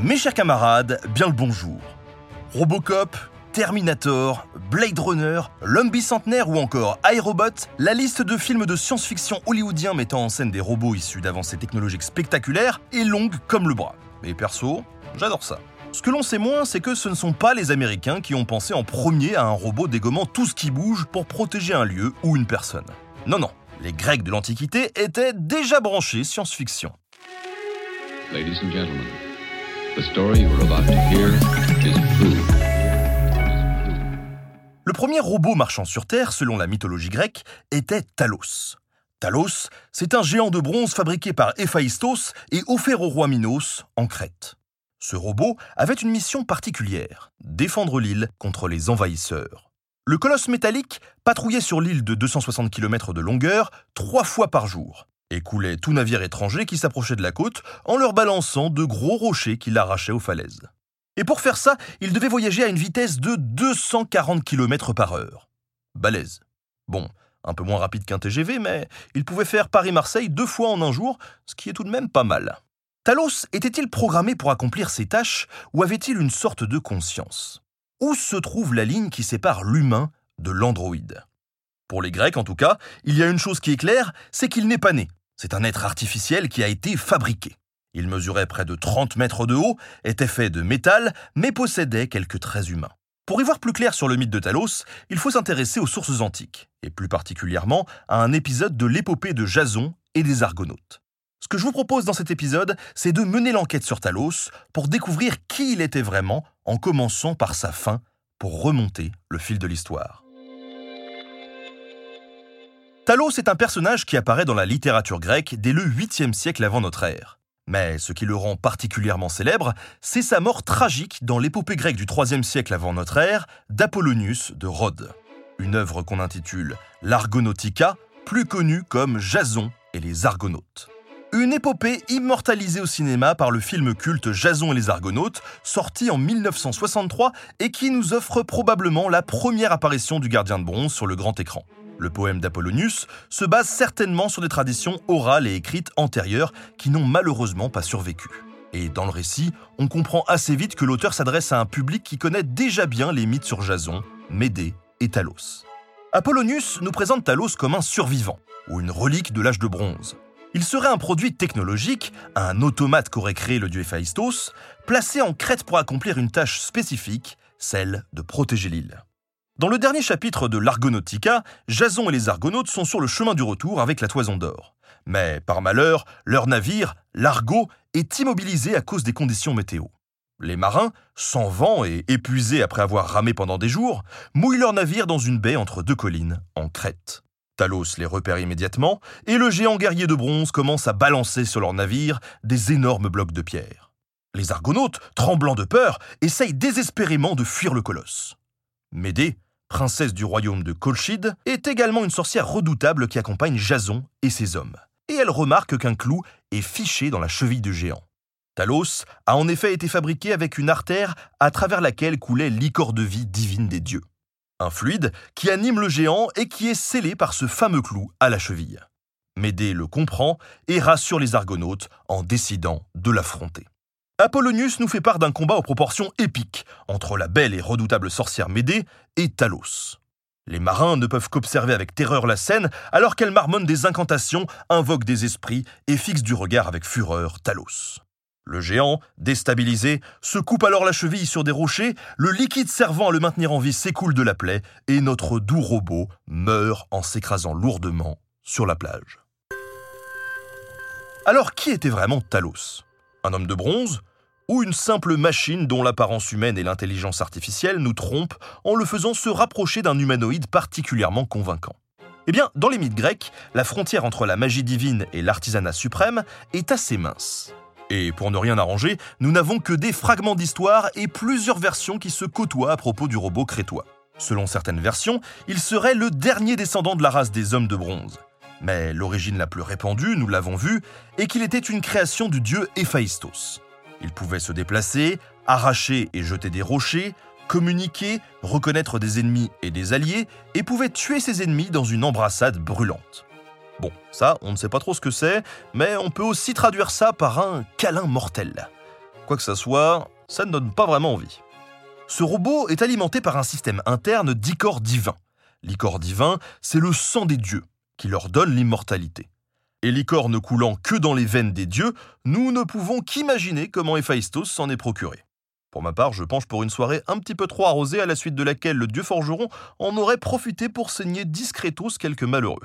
Mes chers camarades, bien le bonjour. Robocop, Terminator, Blade Runner, L'homme bicentenaire ou encore iRobot, la liste de films de science-fiction hollywoodiens mettant en scène des robots issus d'avancées technologiques spectaculaires est longue comme le bras. Mais perso, j'adore ça. Ce que l'on sait moins, c'est que ce ne sont pas les Américains qui ont pensé en premier à un robot dégommant tout ce qui bouge pour protéger un lieu ou une personne. Non, non, les Grecs de l'Antiquité étaient déjà branchés science-fiction. Le premier robot marchant sur Terre, selon la mythologie grecque, était Talos. Talos, c'est un géant de bronze fabriqué par Héphaïstos et offert au roi Minos en Crète. Ce robot avait une mission particulière, défendre l'île contre les envahisseurs. Le colosse métallique patrouillait sur l'île de 260 km de longueur trois fois par jour et coulait tout navire étranger qui s'approchait de la côte en leur balançant de gros rochers qui l'arrachaient aux falaises. Et pour faire ça, il devait voyager à une vitesse de 240 km par heure. Balèze. Bon, un peu moins rapide qu'un TGV, mais il pouvait faire Paris-Marseille deux fois en un jour, ce qui est tout de même pas mal. Talos était-il programmé pour accomplir ses tâches ou avait-il une sorte de conscience? Où se trouve la ligne qui sépare l'humain de l'androïde? Pour les Grecs en tout cas, il y a une chose qui est claire, c'est qu'il n'est pas né. C'est un être artificiel qui a été fabriqué. Il mesurait près de 30 mètres de haut, était fait de métal, mais possédait quelques traits humains. Pour y voir plus clair sur le mythe de Talos, il faut s'intéresser aux sources antiques, et plus particulièrement à un épisode de l'épopée de Jason et des Argonautes. Ce que je vous propose dans cet épisode, c'est de mener l'enquête sur Talos pour découvrir qui il était vraiment, en commençant par sa fin, pour remonter le fil de l'histoire. Talos est un personnage qui apparaît dans la littérature grecque dès le 8e siècle avant notre ère. Mais ce qui le rend particulièrement célèbre, c'est sa mort tragique dans l'épopée grecque du 3e siècle avant notre ère d'Apollonius de Rhodes. Une œuvre qu'on intitule l'Argonautica, plus connue comme Jason et les Argonautes. Une épopée immortalisée au cinéma par le film culte Jason et les Argonautes, sorti en 1963 et qui nous offre probablement la première apparition du gardien de bronze sur le grand écran. Le poème d'Apollonius se base certainement sur des traditions orales et écrites antérieures qui n'ont malheureusement pas survécu. Et dans le récit, on comprend assez vite que l'auteur s'adresse à un public qui connaît déjà bien les mythes sur Jason, Médée et Talos. Apollonius nous présente Talos comme un survivant, ou une relique de l'âge de bronze. Il serait un produit technologique, un automate qu'aurait créé le dieu Héphaïstos, placé en Crète pour accomplir une tâche spécifique, celle de protéger l'île. Dans le dernier chapitre de l'Argonautica, Jason et les Argonautes sont sur le chemin du retour avec la toison d'or. Mais par malheur, leur navire, l'Argo, est immobilisé à cause des conditions météo. Les marins, sans vent et épuisés après avoir ramé pendant des jours, mouillent leur navire dans une baie entre deux collines, en Crète. Talos les repère immédiatement, et le géant guerrier de bronze commence à balancer sur leur navire des énormes blocs de pierre. Les Argonautes, tremblants de peur, essayent désespérément de fuir le colosse. Médée, princesse du royaume de Colchide, est également une sorcière redoutable qui accompagne Jason et ses hommes. Et elle remarque qu'un clou est fiché dans la cheville du géant. Talos a en effet été fabriqué avec une artère à travers laquelle coulait l'icor de vie divine des dieux. Un fluide qui anime le géant et qui est scellé par ce fameux clou à la cheville. Médée le comprend et rassure les Argonautes en décidant de l'affronter. Apollonius nous fait part d'un combat aux proportions épiques entre la belle et redoutable sorcière Médée et Talos. Les marins ne peuvent qu'observer avec terreur la scène alors qu'elle marmonne des incantations, invoque des esprits et fixe du regard avec fureur Talos. Le géant, déstabilisé, se coupe alors la cheville sur des rochers, le liquide servant à le maintenir en vie s'écoule de la plaie et notre doux robot meurt en s'écrasant lourdement sur la plage. Alors qui était vraiment Talos? Un homme de bronze? Ou une simple machine dont l'apparence humaine et l'intelligence artificielle nous trompent en le faisant se rapprocher d'un humanoïde particulièrement convaincant. Eh bien, dans les mythes grecs, la frontière entre la magie divine et l'artisanat suprême est assez mince. Et pour ne rien arranger, nous n'avons que des fragments d'histoire et plusieurs versions qui se côtoient à propos du robot crétois. Selon certaines versions, il serait le dernier descendant de la race des hommes de bronze. Mais l'origine la plus répandue, nous l'avons vu, est qu'il était une création du dieu Héphaïstos. Il pouvait se déplacer, arracher et jeter des rochers, communiquer, reconnaître des ennemis et des alliés, et pouvait tuer ses ennemis dans une embrassade brûlante. Bon, ça, on ne sait pas trop ce que c'est, mais on peut aussi traduire ça par un câlin mortel. Quoi que ça soit, ça ne donne pas vraiment envie. Ce robot est alimenté par un système interne d'icor divin. L'icor divin, c'est le sang des dieux, qui leur donne l'immortalité. Et l'icor ne coulant que dans les veines des dieux, nous ne pouvons qu'imaginer comment Héphaïstos s'en est procuré. Pour ma part, je penche pour une soirée un petit peu trop arrosée à la suite de laquelle le dieu forgeron en aurait profité pour saigner discretos quelques malheureux.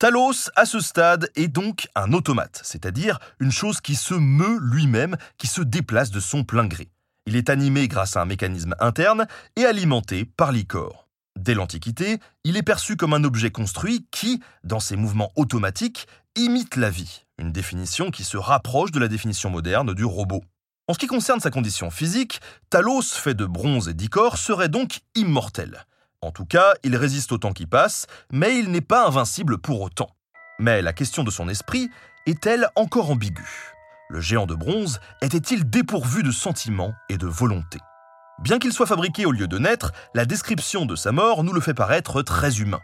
Talos, à ce stade, est donc un automate, c'est-à-dire une chose qui se meut lui-même, qui se déplace de son plein gré. Il est animé grâce à un mécanisme interne et alimenté par l'icor. Dès l'Antiquité, il est perçu comme un objet construit qui, dans ses mouvements automatiques, imite la vie, une définition qui se rapproche de la définition moderne du robot. En ce qui concerne sa condition physique, Talos, fait de bronze et d'icor, serait donc immortel. En tout cas, il résiste au temps qui passe, mais il n'est pas invincible pour autant. Mais la question de son esprit est-elle encore ambiguë? Le géant de bronze était-il dépourvu de sentiments et de volonté? Bien qu'il soit fabriqué au lieu de naître, la description de sa mort nous le fait paraître très humain.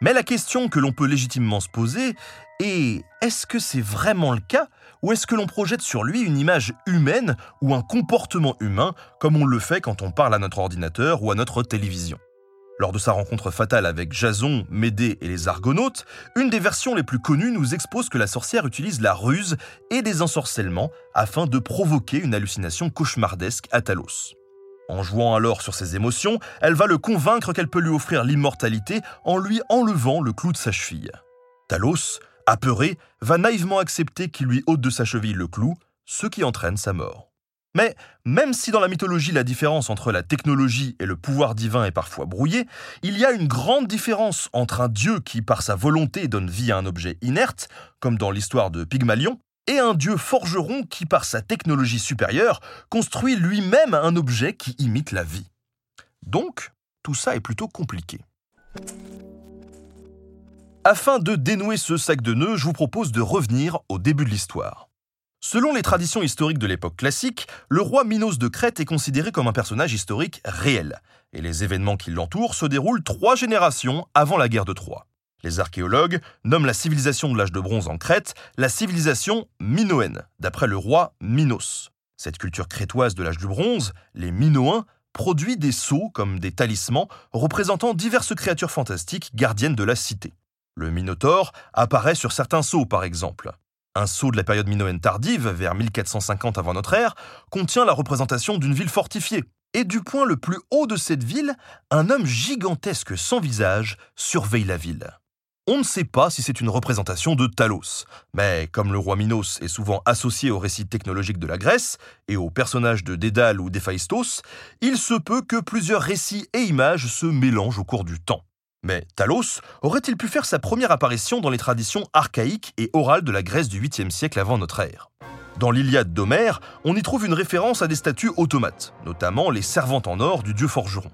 Mais la question que l'on peut légitimement se poser est est-ce que c'est vraiment le cas ou est-ce que l'on projette sur lui une image humaine ou un comportement humain comme on le fait quand on parle à notre ordinateur ou à notre télévision? Lors de sa rencontre fatale avec Jason, Médée et les Argonautes, une des versions les plus connues nous expose que la sorcière utilise la ruse et des ensorcellements afin de provoquer une hallucination cauchemardesque à Talos. En jouant alors sur ses émotions, elle va le convaincre qu'elle peut lui offrir l'immortalité en lui enlevant le clou de sa cheville. Talos, apeuré, va naïvement accepter qu'il lui ôte de sa cheville le clou, ce qui entraîne sa mort. Mais même si dans la mythologie la différence entre la technologie et le pouvoir divin est parfois brouillée, il y a une grande différence entre un dieu qui par sa volonté donne vie à un objet inerte, comme dans l'histoire de Pygmalion, et un dieu forgeron qui par sa technologie supérieure construit lui-même un objet qui imite la vie. Donc, tout ça est plutôt compliqué. Afin de dénouer ce sac de nœuds, je vous propose de revenir au début de l'histoire. Selon les traditions historiques de l'époque classique, le roi Minos de Crète est considéré comme un personnage historique réel, et les événements qui l'entourent se déroulent trois générations avant la guerre de Troie. Les archéologues nomment la civilisation de l'âge de bronze en Crète la civilisation minoenne, d'après le roi Minos. Cette culture crétoise de l'âge du bronze, les Minoens, produit des sceaux comme des talismans représentant diverses créatures fantastiques gardiennes de la cité. Le Minotaure apparaît sur certains sceaux, par exemple. Un sceau de la période minoenne tardive, vers 1450 avant notre ère, contient la représentation d'une ville fortifiée. Et du point le plus haut de cette ville, un homme gigantesque sans visage surveille la ville. On ne sait pas si c'est une représentation de Talos, mais comme le roi Minos est souvent associé au récit technologique de la Grèce et aux personnages de Dédale ou d'Héphaïstos, il se peut que plusieurs récits et images se mélangent au cours du temps. Mais Talos aurait-il pu faire sa première apparition dans les traditions archaïques et orales de la Grèce du 8e siècle avant notre ère? Dans l'Iliade d'Homère, on y trouve une référence à des statues automates, notamment les servantes en or du dieu forgeron.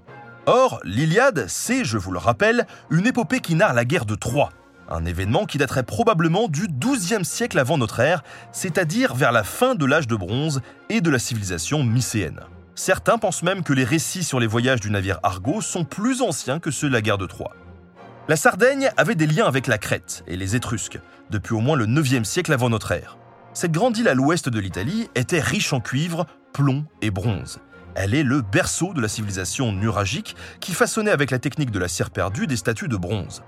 Or, l'Iliade, c'est, je vous le rappelle, une épopée qui narre la guerre de Troie, un événement qui daterait probablement du 12e siècle avant notre ère, c'est-à-dire vers la fin de l'âge de bronze et de la civilisation mycéenne. Certains pensent même que les récits sur les voyages du navire Argo sont plus anciens que ceux de la guerre de Troie. La Sardaigne avait des liens avec la Crète et les Étrusques, depuis au moins le 9e siècle avant notre ère. Cette grande île à l'ouest de l'Italie était riche en cuivre, plomb et bronze. Elle est le berceau de la civilisation nuragique qui façonnait avec la technique de la cire perdue des statues de bronze.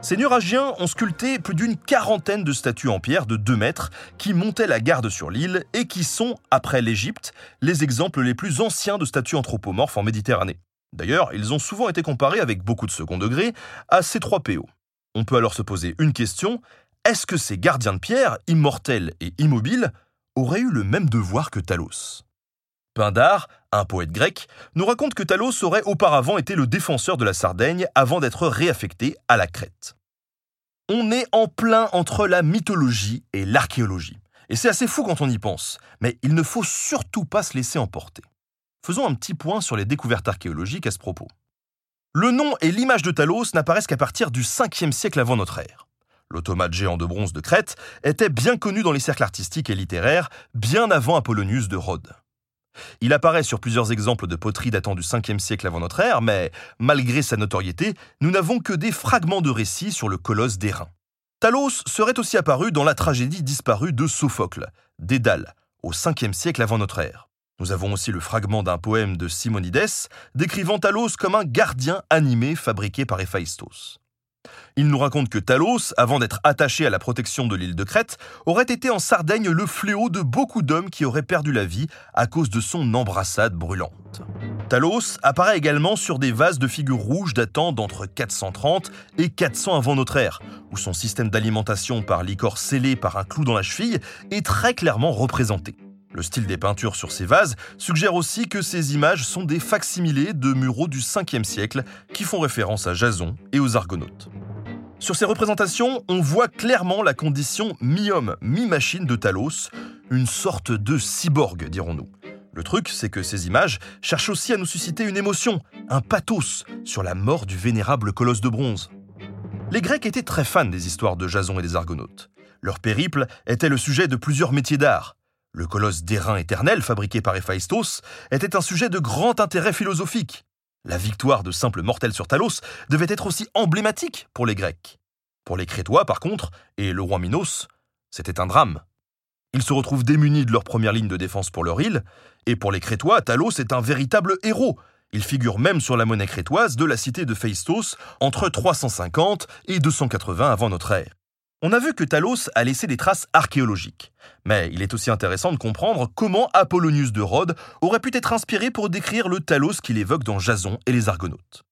Ces Nuragiens ont sculpté plus d'une quarantaine de statues en pierre de 2 mètres qui montaient la garde sur l'île et qui sont, après l'Égypte, les exemples les plus anciens de statues anthropomorphes en Méditerranée. D'ailleurs, ils ont souvent été comparés avec beaucoup de second degré à ces trois PO. On peut alors se poser une question, est-ce que ces gardiens de pierre, immortels et immobiles, auraient eu le même devoir que Talos? Pindar, un poète grec, nous raconte que Talos aurait auparavant été le défenseur de la Sardaigne avant d'être réaffecté à la Crète. On est en plein entre la mythologie et l'archéologie. Et c'est assez fou quand on y pense, mais il ne faut surtout pas se laisser emporter. Faisons un petit point sur les découvertes archéologiques à ce propos. Le nom et l'image de Talos n'apparaissent qu'à partir du 5e siècle avant notre ère. L'automate géant de bronze de Crète était bien connu dans les cercles artistiques et littéraires bien avant Apollonius de Rhodes. Il apparaît sur plusieurs exemples de poterie datant du 5e siècle avant notre ère, mais malgré sa notoriété, nous n'avons que des fragments de récits sur le colosse d'airain. Talos serait aussi apparu dans la tragédie disparue de Sophocle, Dédale, au 5e siècle avant notre ère. Nous avons aussi le fragment d'un poème de Simonides décrivant Talos comme un gardien animé fabriqué par Héphaïstos. Il nous raconte que Talos, avant d'être attaché à la protection de l'île de Crète, aurait été en Sardaigne le fléau de beaucoup d'hommes qui auraient perdu la vie à cause de son embrassade brûlante. Talos apparaît également sur des vases de figures rouges datant d'entre 430 et 400 avant notre ère, où son système d'alimentation par licor scellé par un clou dans la cheville est très clairement représenté. Le style des peintures sur ces vases suggère aussi que ces images sont des facsimilés de muraux du 5e siècle qui font référence à Jason et aux Argonautes. Sur ces représentations, on voit clairement la condition mi-homme, mi-machine de Talos, une sorte de cyborg, dirons-nous. Le truc, c'est que ces images cherchent aussi à nous susciter une émotion, un pathos, sur la mort du vénérable colosse de bronze. Les Grecs étaient très fans des histoires de Jason et des Argonautes. Leur périple était le sujet de plusieurs métiers d'art. Le colosse d'airain éternel fabriqué par Héphaïstos était un sujet de grand intérêt philosophique. La victoire de simple mortels sur Talos devait être aussi emblématique pour les Grecs. Pour les Crétois, par contre, et le roi Minos, c'était un drame. Ils se retrouvent démunis de leur première ligne de défense pour leur île, et pour les Crétois, Talos est un véritable héros. Il figure même sur la monnaie crétoise de la cité de Phaistos entre 350 et 280 avant notre ère. On a vu que Talos a laissé des traces archéologiques, mais il est aussi intéressant de comprendre comment Apollonius de Rhodes aurait pu être inspiré pour décrire le Talos qu'il évoque dans Jason et les Argonautes.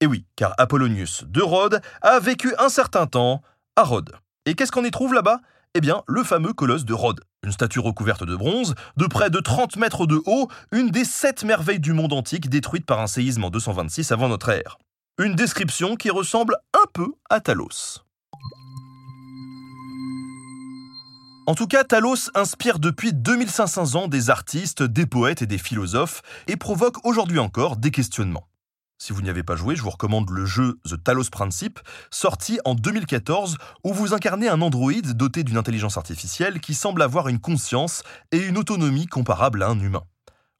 Et oui, car Apollonius de Rhodes a vécu un certain temps à Rhodes. Et qu'est-ce qu'on y trouve là-bas? Eh bien, le fameux colosse de Rhodes. Une statue recouverte de bronze, de près de 30 mètres de haut, une des sept merveilles du monde antique détruite par un séisme en 226 avant notre ère. Une description qui ressemble un peu à Talos. En tout cas, Talos inspire depuis 2500 ans des artistes, des poètes et des philosophes et provoque aujourd'hui encore des questionnements. Si vous n'y avez pas joué, je vous recommande le jeu The Talos Principe, sorti en 2014, où vous incarnez un androïde doté d'une intelligence artificielle qui semble avoir une conscience et une autonomie comparables à un humain.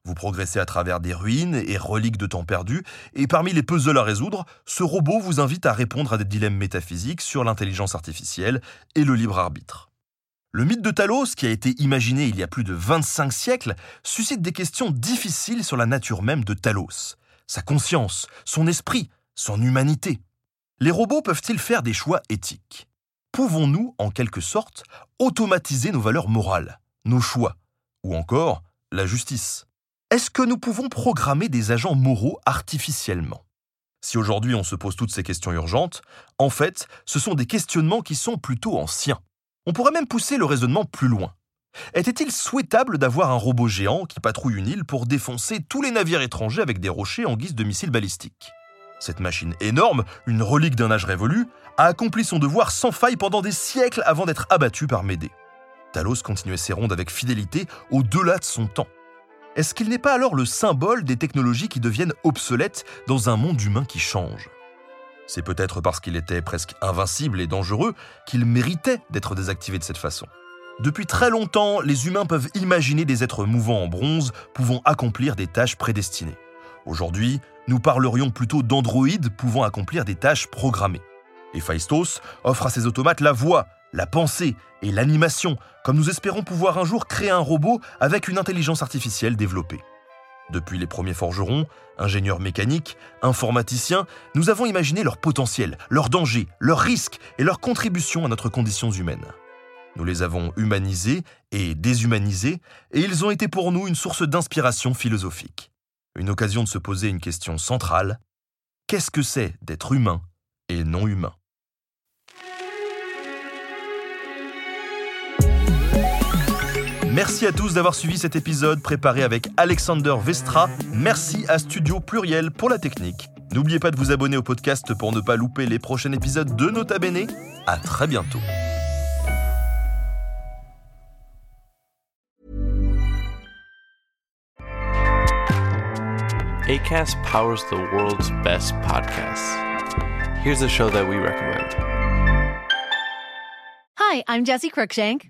Vous progressez à travers des ruines et reliques de temps perdus, et parmi les puzzles à résoudre, ce robot vous invite à répondre à des dilemmes métaphysiques sur l'intelligence artificielle et le libre arbitre. Le mythe de Talos, qui a été imaginé il y a plus de 25 siècles, suscite des questions difficiles sur la nature même de Talos, sa conscience, son esprit, son humanité. Les robots peuvent-ils faire des choix éthiques? Pouvons-nous, en quelque sorte, automatiser nos valeurs morales, nos choix, ou encore la justice? Est-ce que nous pouvons programmer des agents moraux artificiellement? Si aujourd'hui on se pose toutes ces questions urgentes, en fait, ce sont des questionnements qui sont plutôt anciens. On pourrait même pousser le raisonnement plus loin. Était-il souhaitable d'avoir un robot géant qui patrouille une île pour défoncer tous les navires étrangers avec des rochers en guise de missiles balistiques? Cette machine énorme, une relique d'un âge révolu, a accompli son devoir sans faille pendant des siècles avant d'être abattu par Médée. Talos continuait ses rondes avec fidélité au-delà de son temps. Est-ce qu'il n'est pas alors le symbole des technologies qui deviennent obsolètes dans un monde humain qui change? C'est peut-être parce qu'il était presque invincible et dangereux qu'il méritait d'être désactivé de cette façon. Depuis très longtemps, les humains peuvent imaginer des êtres mouvants en bronze pouvant accomplir des tâches prédestinées. Aujourd'hui, nous parlerions plutôt d'androïdes pouvant accomplir des tâches programmées. Héphaïstos offre à ses automates la voix, la pensée et l'animation, comme nous espérons pouvoir un jour créer un robot avec une intelligence artificielle développée. Depuis les premiers forgerons, ingénieurs mécaniques, informaticiens, nous avons imaginé leur potentiel, leurs dangers, leurs risques et leur contribution à notre condition humaine. Nous les avons humanisés et déshumanisés, et ils ont été pour nous une source d'inspiration philosophique. Une occasion de se poser une question centrale. Qu'est-ce que c'est d'être humain et non humain? Merci à tous d'avoir suivi cet épisode préparé avec Alexander Vestra. Merci à Studio Pluriel pour la technique. N'oubliez pas de vous abonner au podcast pour ne pas louper les prochains épisodes de Nota Bene. À très bientôt. ACAST powers the world's best podcasts. Here's a show that we recommend. Hi, I'm Jesse Cruikshank.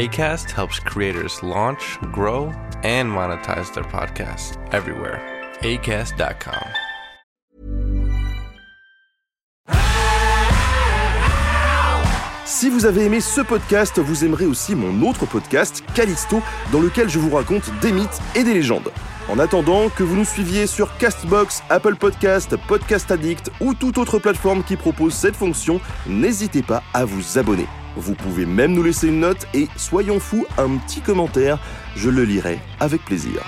ACAST helps creators launch, grow, and monetize their podcasts everywhere. ACAST.com. Si vous avez aimé ce podcast, vous aimerez aussi mon autre podcast, Callisto, dans lequel je vous raconte des mythes et des légendes. En attendant que vous nous suiviez sur Castbox, Apple Podcast, Podcast Addict ou toute autre plateforme qui propose cette fonction, n'hésitez pas à vous abonner. Vous pouvez même nous laisser une note et, soyons fous, un petit commentaire, je le lirai avec plaisir.